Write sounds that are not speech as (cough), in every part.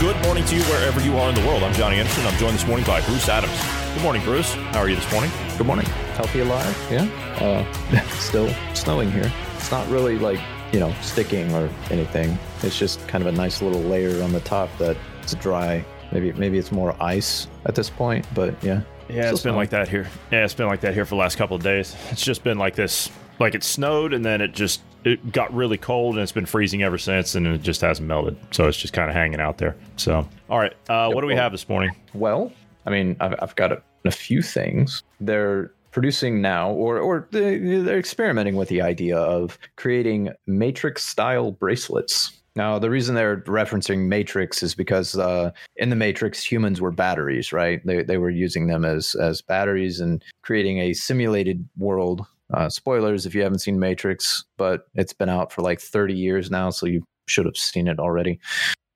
Good morning to you wherever you are in the world. I'm Johnny Anderson. I'm joined this morning by Bruce Adams. Good morning, Bruce. How are you this morning? Good morning. Healthy alive? Yeah. Uh, (laughs) still snowing here. It's not really like, you know, sticking or anything. It's just kind of a nice little layer on the top that's dry. Maybe maybe it's more ice at this point, but yeah. Yeah, Still it's been like that here. Yeah, it's been like that here for the last couple of days. It's just been like this. Like it snowed and then it just it got really cold and it's been freezing ever since and it just hasn't melted. So it's just kind of hanging out there. So, all right, uh, what do we have this morning? Well, I mean, I've, I've got a, a few things. They're producing now, or or they- they're experimenting with the idea of creating matrix style bracelets. Now, the reason they're referencing matrix is because uh, in the matrix, humans were batteries, right? They they were using them as as batteries and creating a simulated world. Uh, spoilers if you haven't seen Matrix, but it's been out for like 30 years now, so you should have seen it already.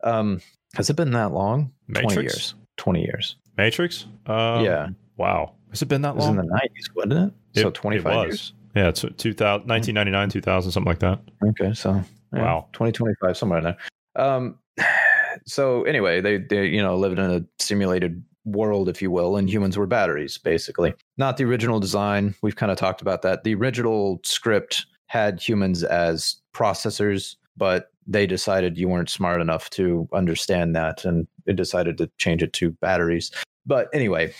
Um, has it been that long? 20 years. 20 years. Matrix? Um, yeah. Wow. Has it been that It was in the 90s, wasn't it? so 25 years. Yeah, it's 2000, 1999, 2000, something like that. Okay, so yeah, Wow. 2025 somewhere in there. Um, (sighs) so anyway, they they you know lived in a simulated world, if you will, and humans were batteries, basically. Not the original design. We've kind of talked about that. The original script had humans as processors, but they decided you weren't smart enough to understand that, and it decided to change it to batteries. But anyway,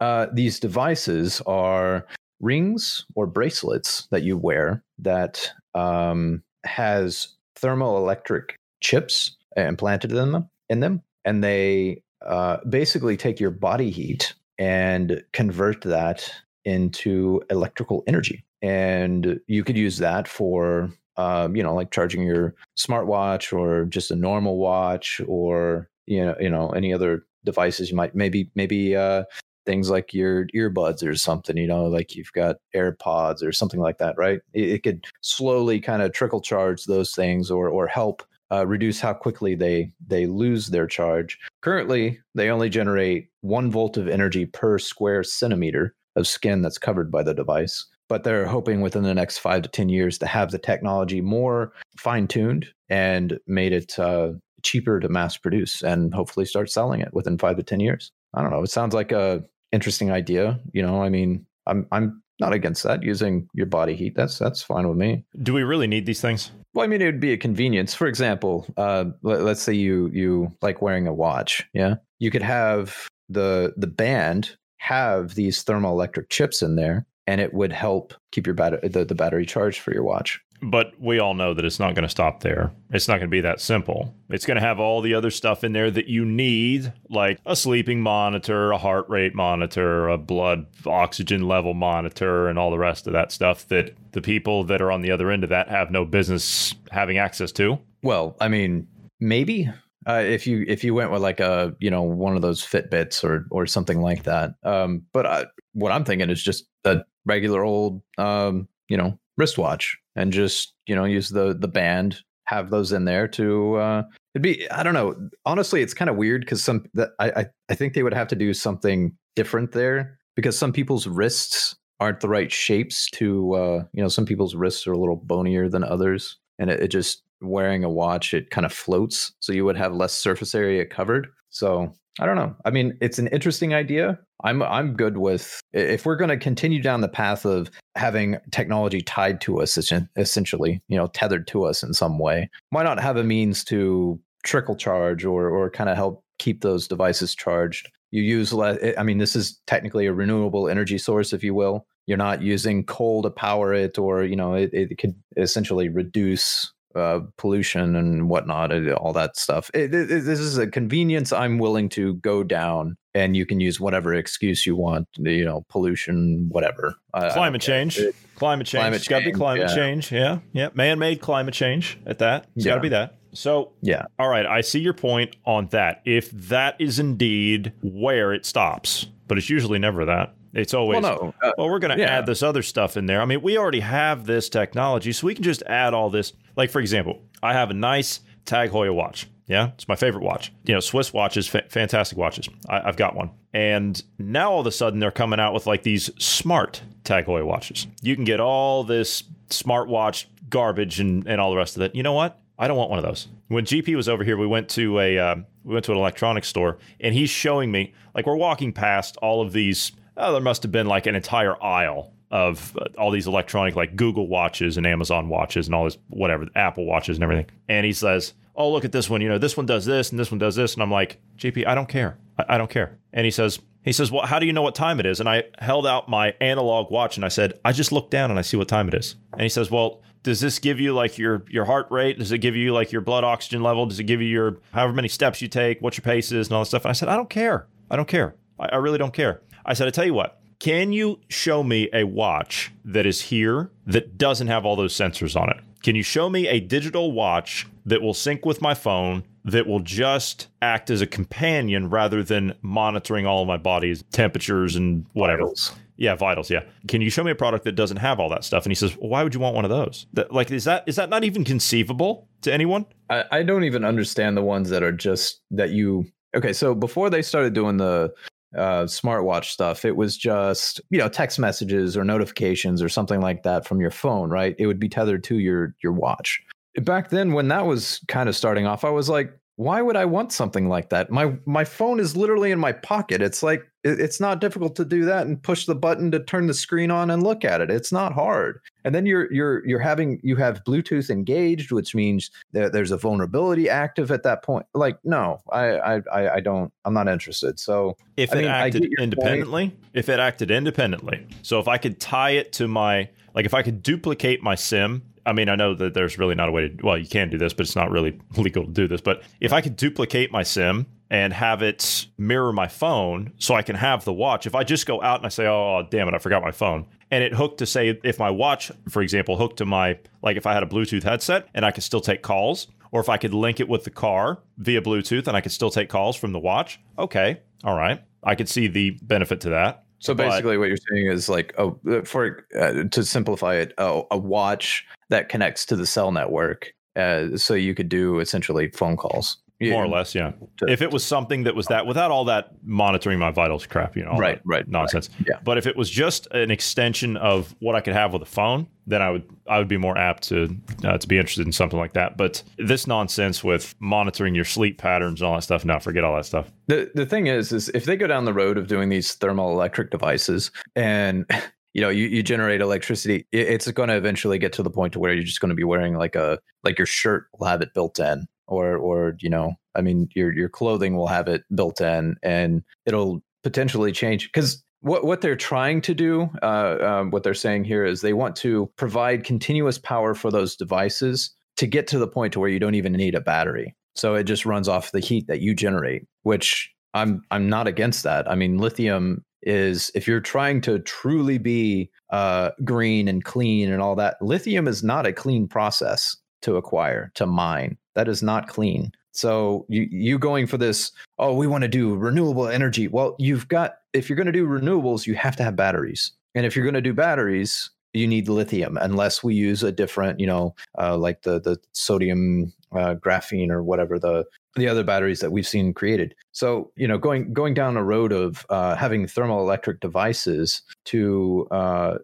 uh, these devices are rings or bracelets that you wear that um, has thermoelectric chips implanted in them in them and they uh, basically take your body heat and convert that into electrical energy and you could use that for um, you know like charging your smartwatch or just a normal watch or you know you know any other devices you might maybe maybe uh, things like your earbuds or something, you know, like you've got AirPods or something like that, right? It, it could slowly kind of trickle charge those things or or help uh, reduce how quickly they they lose their charge. Currently, they only generate one volt of energy per square centimeter of skin that's covered by the device. But they're hoping within the next five to ten years to have the technology more fine tuned and made it uh, cheaper to mass produce and hopefully start selling it within five to ten years. I don't know. It sounds like a interesting idea. You know, I mean, I'm I'm not against that. Using your body heat, that's that's fine with me. Do we really need these things? Well, I mean, it would be a convenience. For example, uh, let, let's say you you like wearing a watch. Yeah, you could have the the band have these thermoelectric chips in there, and it would help keep your battery the, the battery charged for your watch. But we all know that it's not going to stop there. It's not going to be that simple. It's going to have all the other stuff in there that you need, like a sleeping monitor, a heart rate monitor, a blood oxygen level monitor, and all the rest of that stuff that the people that are on the other end of that have no business having access to. Well, I mean, maybe uh, if you if you went with like a you know one of those Fitbits or or something like that. Um, but I, what I'm thinking is just a regular old um, you know wristwatch and just you know use the the band have those in there to uh it'd be i don't know honestly it's kind of weird because some I, I i think they would have to do something different there because some people's wrists aren't the right shapes to uh you know some people's wrists are a little bonier than others and it, it just wearing a watch it kind of floats so you would have less surface area covered so I don't know. I mean, it's an interesting idea. I'm I'm good with if we're going to continue down the path of having technology tied to us, essentially, you know, tethered to us in some way. Why not have a means to trickle charge or or kind of help keep those devices charged? You use less. I mean, this is technically a renewable energy source, if you will. You're not using coal to power it, or you know, it, it could essentially reduce uh, pollution and whatnot, and all that stuff. It, it, this is a convenience I'm willing to go down, and you can use whatever excuse you want. You know, pollution, whatever. I- I Climate care. change. It- climate change. Climate it's got to be climate yeah. change. Yeah. Yeah. Man made climate change at that. It's got to be that. So, Yeah. all right, I see your point on that. If that is indeed where it stops, but it's usually never that. It's always, Well, no. Uh, well, we're going to yeah. add this other stuff in there. I mean, we already have this technology, so we can just add all this. Like, for example, I have a nice Tag Heuer watch. Yeah, it's my favorite watch. You know, Swiss watches, fa- fantastic watches. I- I've got one. And now all of a sudden they're coming out with like these smart Tag Heuer watches. You can get all this smartwatch garbage and, and all the rest of it. You know what? I don't want one of those. When GP was over here, we went to a uh, we went to an electronics store, and he's showing me like we're walking past all of these. Oh, there must have been like an entire aisle of uh, all these electronic like Google watches and Amazon watches and all this whatever Apple watches and everything. And he says, "Oh, look at this one. You know, this one does this and this one does this." And I'm like, "GP, I don't care. I, I don't care." And he says, "He says, well, how do you know what time it is?" And I held out my analog watch and I said, "I just look down and I see what time it is." And he says, "Well." Does this give you like your your heart rate? Does it give you like your blood oxygen level? Does it give you your however many steps you take, what your pace is, and all that stuff? And I said, I don't care. I don't care. I, I really don't care. I said, I tell you what, can you show me a watch that is here that doesn't have all those sensors on it? Can you show me a digital watch that will sync with my phone that will just act as a companion rather than monitoring all of my body's temperatures and whatever? Vitals. Yeah, vitals. Yeah. Can you show me a product that doesn't have all that stuff? And he says, well, why would you want one of those? That, like, is that is that not even conceivable to anyone? I, I don't even understand the ones that are just that you okay so before they started doing the uh, smartwatch stuff it was just you know text messages or notifications or something like that from your phone right it would be tethered to your your watch back then when that was kind of starting off i was like why would i want something like that? My my phone is literally in my pocket. It's like it- it's not difficult to do that and push the button to turn the screen on and look at it. It's not hard. And then you're you're you're having you have bluetooth engaged which means there, there's a vulnerability active at that point. Like no I, I i don't i'm not interested. So if I it mean, acted your point. independently if it acted independently. So if i could tie it to my like if i could duplicate my sim i mean i know that there's really not a way to well you can do this but it's not really (laughs) legal to do this but if i could duplicate my sim and have it mirror my phone so i can have the watch if i just go out and i say oh, oh damn it i forgot my phone and it hooked to say if my watch for example hooked to my like if i had a bluetooth headset and i could still take calls or if I could link it with the car via Bluetooth and I could still take calls from the watch, okay, all right. I could see the benefit to that. So But- basically what you're saying is like oh for uh, to simplify it oh, a watch that connects to the cell network uh, so you could do essentially phone calls more or less, yeah. to- If it was something that was that without all that monitoring my vitals crap, you know, right, right, nonsense. yeah. But if it was just an extension of what I could have with a phone, then I would I would be more apt to uh, to be interested in something like that. But this nonsense with monitoring your sleep patterns and all that stuff, no, forget all that stuff. The the thing is, is if they go down the road of doing these thermoelectric devices and you know you, you generate electricity, it, it's going to eventually get to the point to where you're just going to be wearing like a like your shirt will have it built in, or or you know, I mean your your clothing will have it built in, and it'll potentially change because. What, what they're trying to do, uh, um, what they're saying here is they want to provide continuous power for those devices to get to the point to where you don't even need a battery. So it just runs off the heat that you generate, which I'm I'm not against that. I mean, lithium is if you're trying to truly be uh, green and clean and all that, lithium is not a clean process to acquire to mine. That is not clean. So you you going for this? Oh, we want to do renewable energy. Well, you've got if you're going to do renewables, you have to have batteries, and if you're going to do batteries, you need lithium. Unless we use a different, you know, uh, like the the sodium uh, graphene or whatever the the other batteries that we've seen created. So you know, going going down a road of uh, having thermoelectric devices to uh,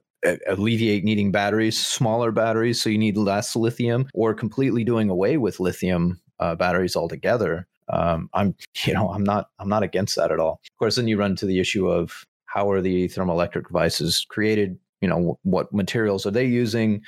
alleviate needing batteries, smaller batteries, so you need less lithium, or completely doing away with lithium uh, batteries altogether. Um, I'm (laughs) you know I'm not I'm not against that at all. Of course, then you run to the issue of how are the thermoelectric devices created? You know, what materials are they using,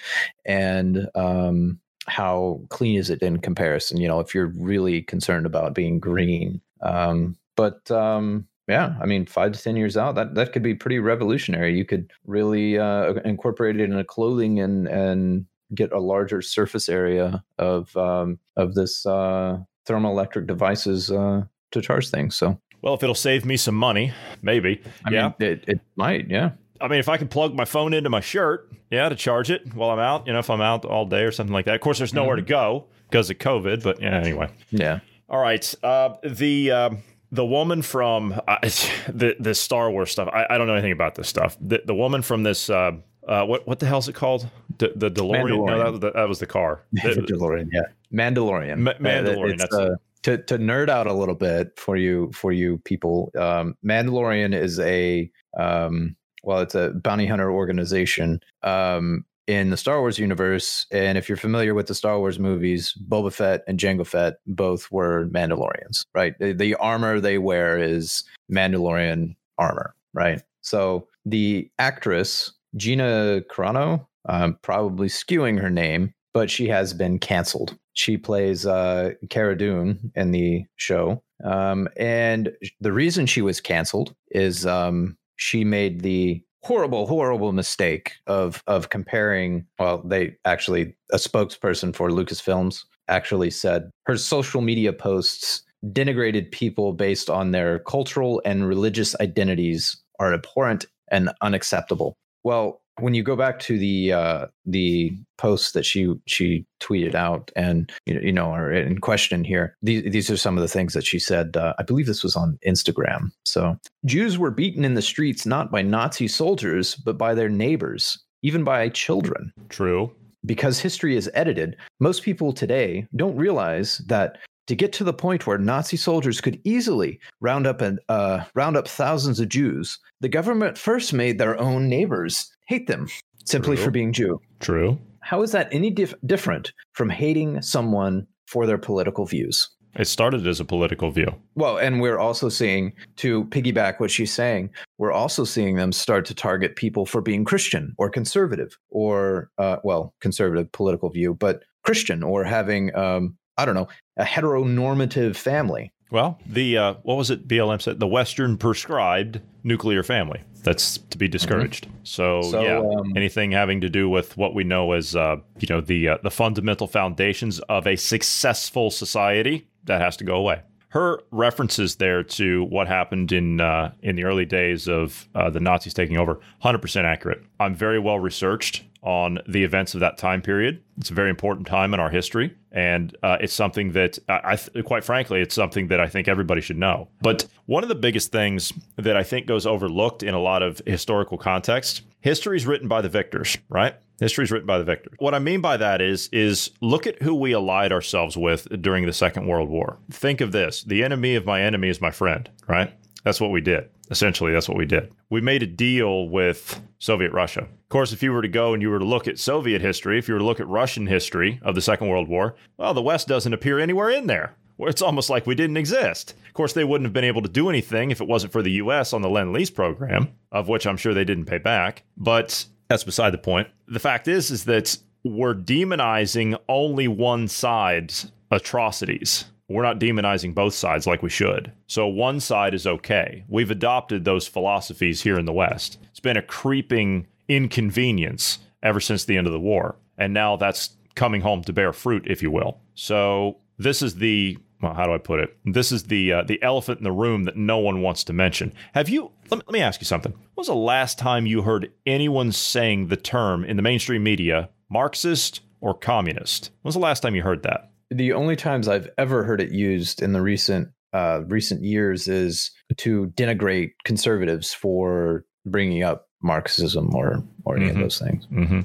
and um, how clean is it in comparison? You know, if you're really concerned about being green. Um, but um, yeah, I mean, five to ten years out, that that could be pretty revolutionary. You could really uh, incorporate it in a clothing and and get a larger surface area of um, of this uh, thermoelectric devices uh, to charge things. So Well, if it'll save me some money, maybe. I yeah. mean, it, it might, yeah. I mean, if I can plug my phone into my shirt, yeah, to charge it while I'm out, you know, if I'm out all day or something like that. Of course, there's nowhere to go because of COVID, but yeah, anyway. Yeah. All right. Uh, the um the woman from uh, (laughs) the the Star Wars stuff. I, I don't know anything about this stuff. The the woman from this. Uh, uh, what what the hell's it called? The, the DeLorean? No, Mandalorian. that was the, that was the car. (laughs) The- DeLorean, yeah. Mandalorian. Ma- Uh, Mandalorian, it's, that's uh, to to nerd out a little bit for you for you people. Um, Mandalorian is a um, well, it's a bounty hunter organization um, in the Star Wars universe. And if you're familiar with the Star Wars movies, Boba Fett and Jango Fett both were Mandalorians, right? The, the armor they wear is Mandalorian armor, right? So the actress Gina Carano, um, probably skewing her name, but she has been canceled. She plays uh, Cara Dune in the show. Um, and the reason she was canceled is um, she made the horrible, horrible mistake of of comparing. Well, they actually a spokesperson for Lucasfilms actually said her social media posts denigrated people based on their cultural and religious identities are abhorrent and unacceptable. Well, when you go back to the uh, the posts that she she tweeted out and you know, you know are in question here, these these are some of the things that she said. Uh, I believe this was on Instagram. So Jews were beaten in the streets not by Nazi soldiers but by their neighbors, even by children True. because history is edited, most people today don't realize that to get to the point where Nazi soldiers could easily round up and uh, round up thousands of Jews, the government first made their own neighbors hate them simply True. for being Jew. True. How is that any dif- different from hating someone for their political views? It started as a political view. Well, and we're also seeing, to piggyback what she's saying, we're also seeing them start to target people for being Christian or conservative or, uh, well, conservative political view, but Christian or having, um, I don't know, a heteronormative family. Well, the uh, what was it? BLM said the Western prescribed nuclear family. That's to be discouraged. So, So, yeah, um, anything having to do with what we know as uh, you know the uh, the fundamental foundations of a successful society that has to go away. Her references there to what happened in uh, in the early days of uh, the Nazis taking over, hundred percent accurate. I'm very well researched on the events of that time period. It's a very important time in our history, and uh, it's something that I, th- quite frankly, it's something that I think everybody should know. But one of the biggest things that I think goes overlooked in a lot of historical context, history is written by the victors, right? History is written by the victors. What I mean by that is, is look at who we allied ourselves with during the Second World War. Think of this: the enemy of my enemy is my friend, right? That's what we did. Essentially, that's what we did. We made a deal with Soviet Russia. Of course, if you were to go and you were to look at Soviet history, if you were to look at Russian history of the Second World War, well, the West doesn't appear anywhere in there. It's almost like we didn't exist. Of course, they wouldn't have been able to do anything if it wasn't for the U.S. on the Lend Lease program, of which I'm sure they didn't pay back. But that's beside the point. The fact is, is that we're demonizing only one side's atrocities. We're not demonizing both sides like we should. So one side is okay. We've adopted those philosophies here in the West. It's been a creeping inconvenience ever since the end of the war. And now that's coming home to bear fruit, if you will. So this is the well, how do I put it? This is the uh, the elephant in the room that no one wants to mention. Have you? Let me, let me ask you something. When was the last time you heard anyone saying the term in the mainstream media Marxist or communist? When was the last time you heard that? The only times I've ever heard it used in the recent uh, recent years is to denigrate conservatives for bringing up Marxism or or any Mhm. of those things. hmm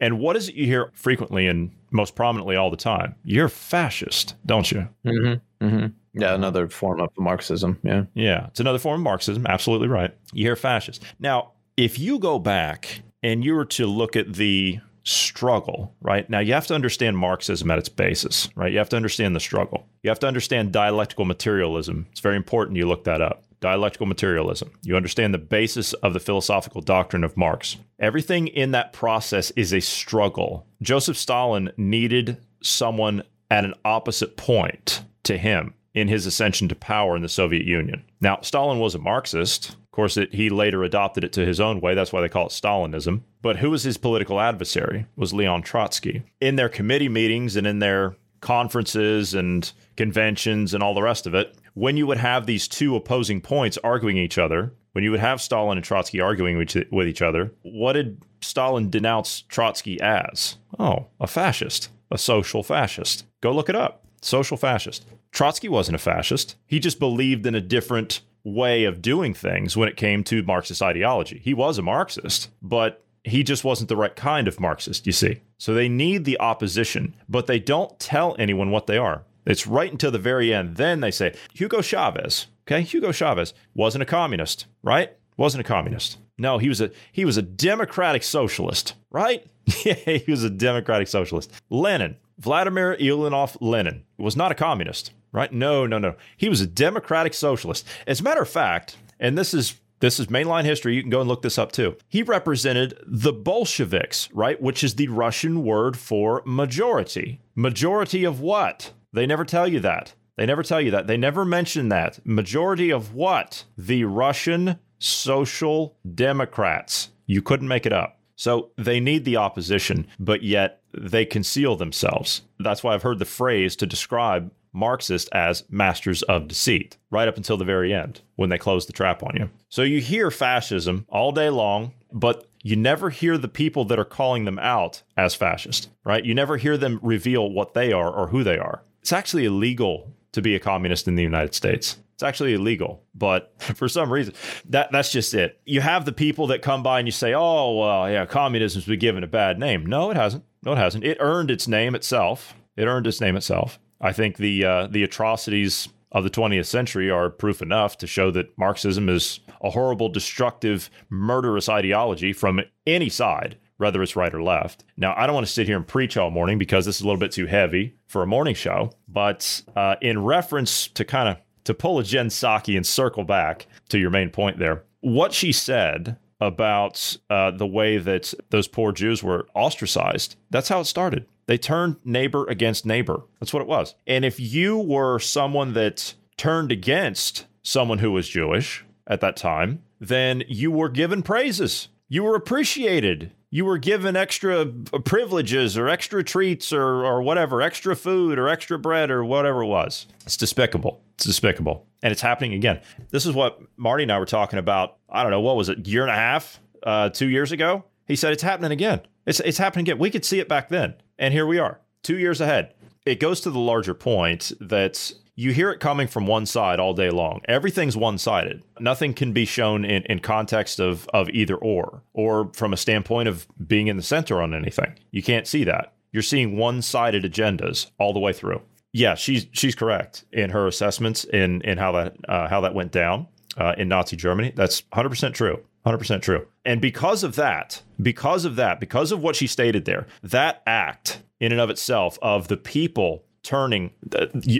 And what is it you hear frequently and most prominently all the time? You're fascist, don't you? Mm-hmm. Mm-hmm. Yeah, another form of Marxism. Yeah. Yeah, it's another form of Marxism. Absolutely right. You hear fascist. Now, if you go back and you were to look at the struggle, right? Now, you have to understand Marxism at its basis, right? You have to understand the struggle. You have to understand dialectical materialism. It's very important you look that up. Dialectical materialism. You understand the basis of the philosophical doctrine of Marx. Everything in that process is a struggle. Joseph Stalin needed someone at an opposite point to him in his ascension to power in the Soviet Union. Now, Stalin was a Marxist. Course, it, he later adopted it to his own way. That's why they call it Stalinism. But who was his political adversary? Was Leon Trotsky. In their committee meetings and in their conferences and conventions and all the rest of it, when you would have these two opposing points arguing each other, when you would have Stalin and Trotsky arguing with each other, what did Stalin denounce Trotsky as? Oh, a fascist, a social fascist. Go look it up. Social fascist. Trotsky wasn't a fascist. He just believed in a different way of doing things when it came to Marxist ideology. He was a Marxist, but he just wasn't the right kind of Marxist, you see. So they need the opposition, but they don't tell anyone what they are. It's right until the very end. Then they say, Hugo Chavez, okay, Hugo Chavez wasn't a communist, right? Wasn't a communist. No, he was a he was a democratic socialist, right? (laughs) yeah, he was a democratic socialist. Lenin, Vladimir Ilyinov Lenin, was not a communist, right? No, no, no. He was a democratic socialist. As a matter of fact, and this is this is mainline history. You can go and look this up too. He represented the Bolsheviks, right? Which is the Russian word for majority. Majority of what? They never tell you that. They never tell you that. They never mention that. Majority of what? The Russian Social Democrats. You couldn't make it up. So they need the opposition, but yet they conceal themselves. That's why I've heard the phrase to describe Marxists as masters of deceit, right up until the very end when they close the trap on you. So you hear fascism all day long, but you never hear the people that are calling them out as fascist, right? You never hear them reveal what they are or who they are. It's actually illegal to be a communist in the United States. It's actually illegal, but (laughs) for some reason, that that's just it. You have the people that come by and you say, "Oh, well, yeah, communism's been given a bad name." No, it hasn't. No, it hasn't. It earned its name itself. It earned its name itself. I think the uh, the atrocities of the 20th century are proof enough to show that Marxism is a horrible, destructive, murderous ideology from any side, whether it's right or left. Now, I don't want to sit here and preach all morning because this is a little bit too heavy for a morning show, but uh, in reference to kind of to pull a Jen Psaki and circle back to your main point there, what she said about uh, the way that those poor Jews were ostracized, that's how it started. They turned neighbor against neighbor. That's what it was. And if you were someone that turned against someone who was Jewish at that time, then you were given praises. You were appreciated. You were given extra privileges or extra treats or, or whatever, extra food or extra bread or whatever it was. It's despicable. It's despicable. And it's happening again. This is what Marty and I were talking about. I don't know, what was it, year and a half, uh, two years ago? He said it's happening again. It's, it's happening again. We could see it back then. And here we are, two years ahead. It goes to the larger point that you hear it coming from one side all day long. Everything's one sided. Nothing can be shown in, in context of, of either or, or from a standpoint of being in the center on anything. You can't see that. You're seeing one sided agendas all the way through. Yeah, she's she's correct in her assessments in in how that uh, how that went down uh, in Nazi Germany. That's 100 percent true. 100% true. And because of that, because of that, because of what she stated there, that act in and of itself of the people turning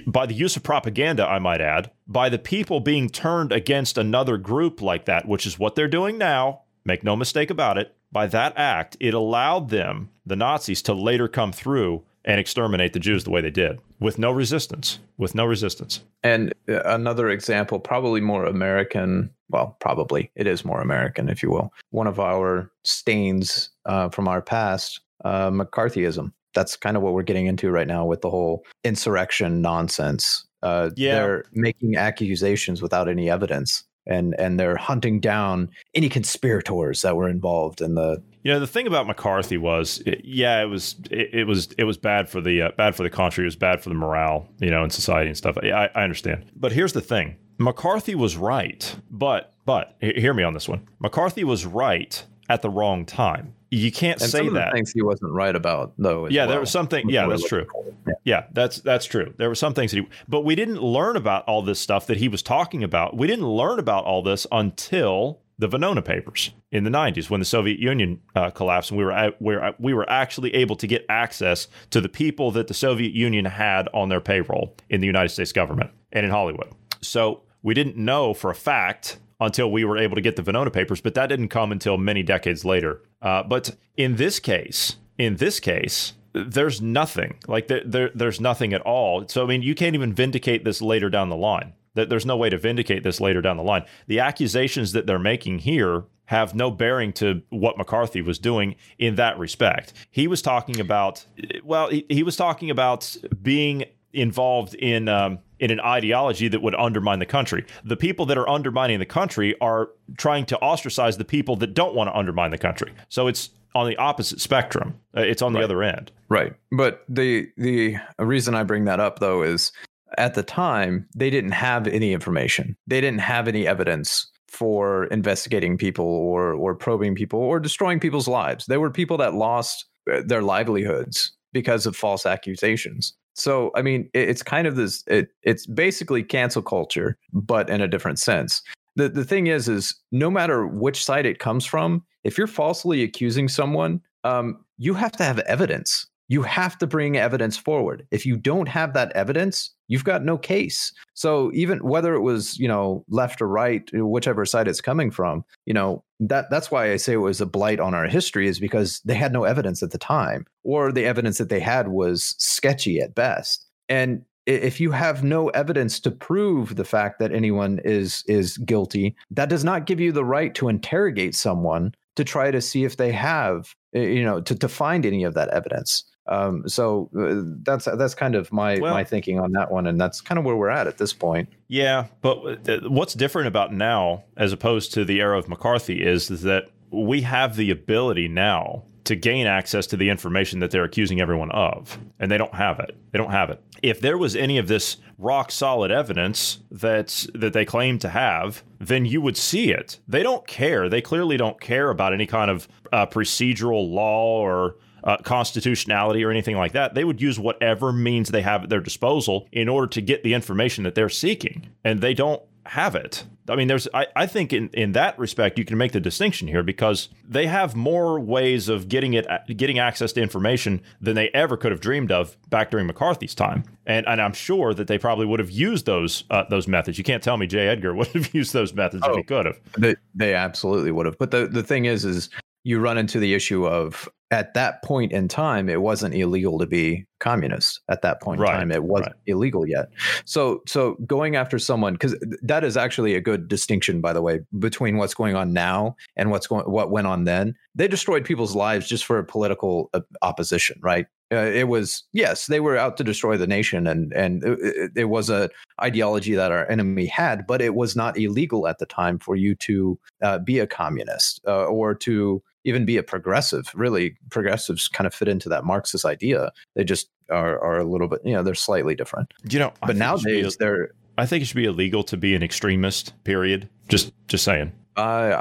by the use of propaganda, I might add, by the people being turned against another group like that, which is what they're doing now, make no mistake about it, by that act, it allowed them, the Nazis, to later come through and exterminate the Jews the way they did with no resistance, with no resistance. And uh, another example, probably more American, well, probably it is more American, if you will. One of our stains uh, from our past, uh, McCarthyism. That's kind of what we're getting into right now with the whole insurrection nonsense. Uh, yeah. They're making accusations without any evidence and and they're hunting down any conspirators that were involved in the you know the thing about McCarthy was it, yeah it was it, it, was it was bad for the uh, bad for the country it was bad for the morale you know in society and stuff I, I understand but here's the thing McCarthy was right but but hear me on this one McCarthy was right at the wrong time you can't and say that. things he wasn't right about, though. Yeah, well, there was something. Yeah, that's true. Yeah. Yeah. that's that's true. There were some things that he, but we didn't learn about all this stuff that he was talking about. We didn't learn about all this until the Venona papers in the 90s when the Soviet Union uh, collapsed and we were we were we were actually able to get access to the people that the Soviet Union had on their payroll in the United States government and in Hollywood. So we didn't know for a fact until we were able to get the Venona papers, but that didn't come until many decades later. Uh, but in this case, in this case, there's nothing like there, there, there's nothing at all. So I mean, you can't even vindicate this later down the line. There's no way to vindicate this later down the line. The accusations that they're making here have no bearing to what McCarthy was doing in that respect. He was talking about, well, he, he was talking about being involved in um, in an ideology that would undermine the country. The people that are undermining the country are trying to ostracize the people that don't want to undermine the country. So it's on the opposite spectrum. Uh, it's on the Right. other end. Right. But the the reason I bring that up though is at the time they didn't have any information. They didn't have any evidence for investigating people or or probing people or destroying people's lives. There were people that lost uh, their livelihoods because of false accusations. So I mean, it, it's kind of this. It, it's basically cancel culture, but in a different sense. The the thing is, is no matter which side it comes from, if you're falsely accusing someone, um, you have to have evidence. You have to bring evidence forward. If you don't have that evidence, you've got no case. So even whether it was, you know, left or right, whichever side it's coming from, you know, that that's why I say it was a blight on our history is because they had no evidence at the time, or the evidence that they had was sketchy at best. And if you have no evidence to prove the fact that anyone is is guilty, that does not give you the right to interrogate someone to try to see if they have uh, you know to, to find any of that evidence. Um, so uh, that's that's kind of my Well- my thinking on that one and that's kind of where we're at at this point. Yeah, but uh, what's different about now, as opposed to the era of McCarthy, is, is that we have the ability now to gain access to the information that they're accusing everyone of, and they don't have it. They don't have it. If there was any of this rock solid evidence that that they claim to have, then you would see it. They don't care. They clearly don't care about any kind of uh, procedural law or uh, constitutionality or anything like that. They would use whatever means they have at their disposal in order to get the information that they're seeking, and they don't have it. I mean, there's. I, I think in, in that respect, you can make the distinction here because they have more ways of getting it, getting access to information than they ever could have dreamed of back during McCarthy's time, and and I'm sure that they probably would have used those uh, those methods. You can't tell me J. Edgar (laughs) would have used those methods if Oh. he could have. they, they absolutely would have but the, the thing is is you run into the issue of at that point in time it wasn't illegal to be communist. At that point Right, in time it wasn't right. illegal yet. So so going after someone because that is actually a good distinction by the way between what's going on now and what's going what went on then. They destroyed people's lives just for political uh, opposition right uh, it was yes they were out to destroy the nation and and it, it- it was a ideology that our enemy had but it was not illegal at the time for you to uh, be a communist uh, or to even be a progressive. Really, progressives kind of fit into that Marxist idea. They just are, are a little bit, you know, they're slightly different. You know, But nowadays, they're. I think it should be illegal to be an extremist. Period. Just just saying. I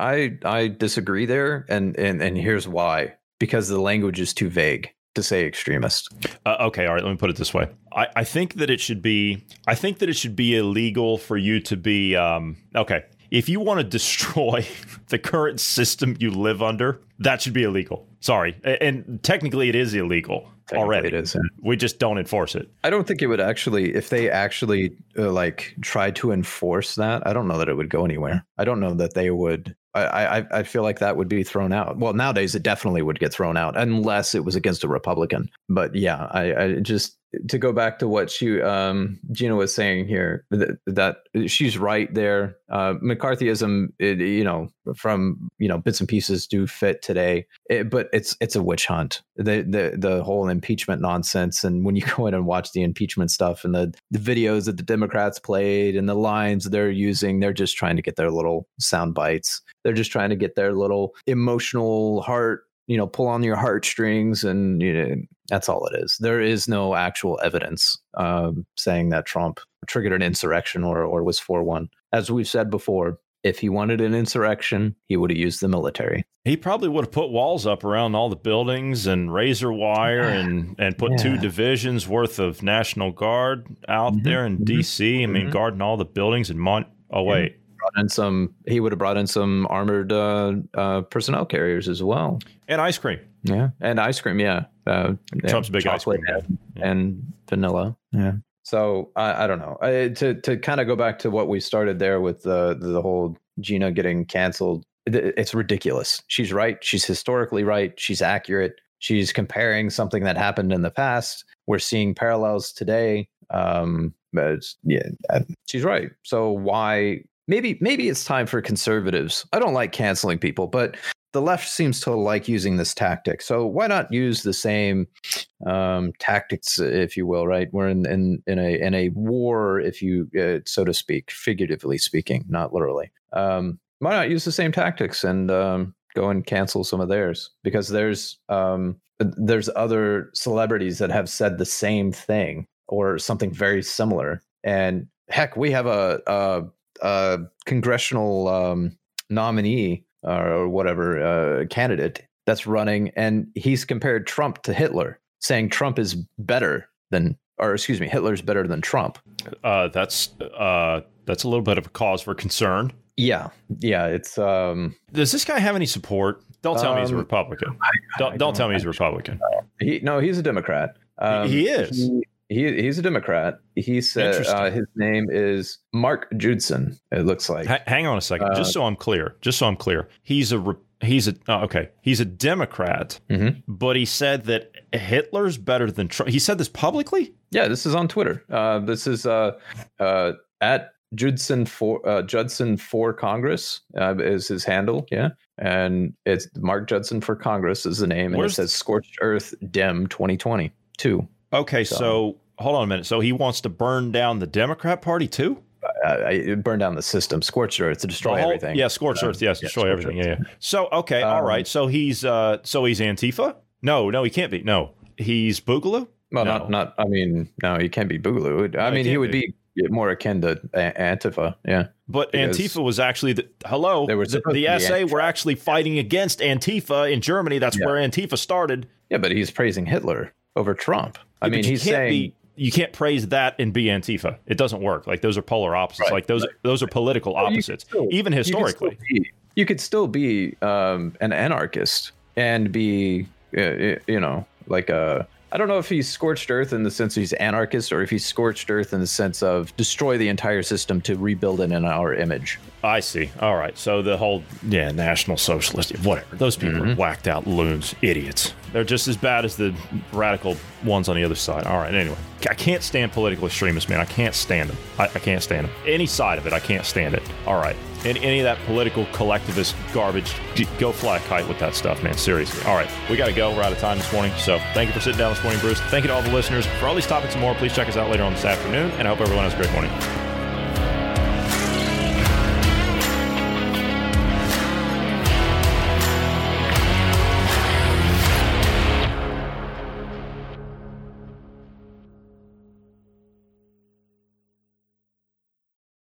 I I disagree there, and and and here's why: because the language is too vague to say extremist. Uh, okay, all right. Let me put it this way. I, I think that it should be. I think that it should be illegal for you to be. Um, okay, if you want to (laughs) destroy the current system you live under, that should be illegal. Sorry, and technically it is illegal already. it is. We just don't enforce it. I don't think it would actually, if they actually uh, like tried to enforce that. I don't know that it would go anywhere. I don't know that they would. I, I I feel like that would be thrown out. Well, nowadays it definitely would get thrown out unless it was against a Republican. But yeah, I, I just to go back to what she um Gina was saying here that, that she's right there. Uh, McCarthyism, it, you know, from you know bits and pieces do fit today, it, but it's it's a witch hunt. The the the whole impeachment nonsense, and when you (laughs) go in and watch the impeachment stuff and the the videos that the Democrats played and the lines they're using, they're just trying to get their little sound bites. They're just trying to get their little emotional heart, you know, pull on your heartstrings, and you know, that's all it is. There is no actual evidence um, saying that Trump triggered an insurrection or or was for one. As we've said before, if he wanted an insurrection, he would have used the military. He probably would have put walls up around all the buildings and razor wire and and put two divisions worth of National Guard out Mhm, there in mhm, D.C. I mean, mhm. guarding all the buildings and Mon. Oh wait, Brought in some. He would have brought in some armored uh, uh, personnel carriers as well. and ice cream. Yeah, and ice cream. Yeah, uh, Trump's big ice cream and, Yeah. and vanilla. Yeah. So I, I don't know. I, to to kind of go back to what we started there with the the whole Gina getting canceled. It's ridiculous. She's right. She's historically right. She's accurate. She's comparing something that happened in the past. We're seeing parallels today. Um, but yeah, uh, she's right. So why? Maybe maybe it's time for conservatives. I don't like canceling people, but the left seems to like using this tactic. So why not use the same um, tactics, if you will? Right, we're in in, in a in a war, if you uh, so to speak, figuratively speaking, not literally. Um, why not use the same tactics and um, go and cancel some of theirs? Because there's um, there's other celebrities that have said the same thing or something very similar, and heck, we have a, a, a congressional um, nominee or whatever uh, candidate that's running, and he's compared Trump to Hitler, saying Trump is better than, or excuse me, Hitler's better than Trump. Uh, that's uh, that's a little bit of a cause for concern. Yeah, yeah. It's um. Does this guy have any support? Don't tell um, me he's a um, Republican. I, don't, I don't tell me he's a Republican. He, no, he's a Democrat. Um, he, he is. He, he he's a Democrat. He said uh, his name is Mark Judson. It looks like. H- hang on a second, uh, just so I'm clear. Just so I'm clear, he's a re- he's a oh, okay. He's a Democrat, mm-hmm. but he said that Hitler's better than Trump. He said this publicly. Yeah, this is on Twitter. Uh, this is uh, uh, at Judson for uh, Judson for Congress uh, is his handle. Yeah, and it's Mark Judson for Congress is the name, and Where's it says Scorched Earth Dem 2022. Okay, so, so, hold on a minute. So he wants to burn down the Democrat Party too? Uh, burn down the system, scorched earth to destroy whole, everything. Yeah, scorched earth. Yes, yeah, destroy everything. Earth. Yeah, yeah. So okay, um, all right. So he's uh, so he's Antifa. No, no, he can't be. No, he's Boogaloo. Well, no. not not. I mean, no, he can't be Boogaloo. I no, mean, he, he would be. be. more akin to Antifa. Yeah, but Antifa was actually the hello. They were the, the SA were actually fighting against Antifa in Germany. That's yeah. where Antifa started. Yeah, but he's praising Hitler over Trump. I mean, he's saying be, you can't praise that and be Antifa. It doesn't work. Like those are polar opposites. Right, like those right. those are political opposites, still, even historically. You could still be, still be um, an anarchist and be, uh, you know, like a I don't know if he's scorched earth in the sense he's anarchist or if he's scorched earth in the sense of destroy the entire system to rebuild it in our image. I see. All right. So the whole, yeah, national socialist, whatever. Those people mm-hmm. are whacked out loons, idiots. They're just as bad as the radical ones on the other side. All right. Anyway, I can't stand political extremists, man. I can't stand them. I, I can't stand them. Any side of it, I can't stand it. All right and any of that political collectivist garbage. Go fly a kite with that stuff, man. Seriously. All right, we got to go. We're out of time this morning. So thank you for sitting down this morning, Bruce. Thank you to all the listeners. For all these topics and more, please check us out later on this afternoon. And I hope everyone has a great morning.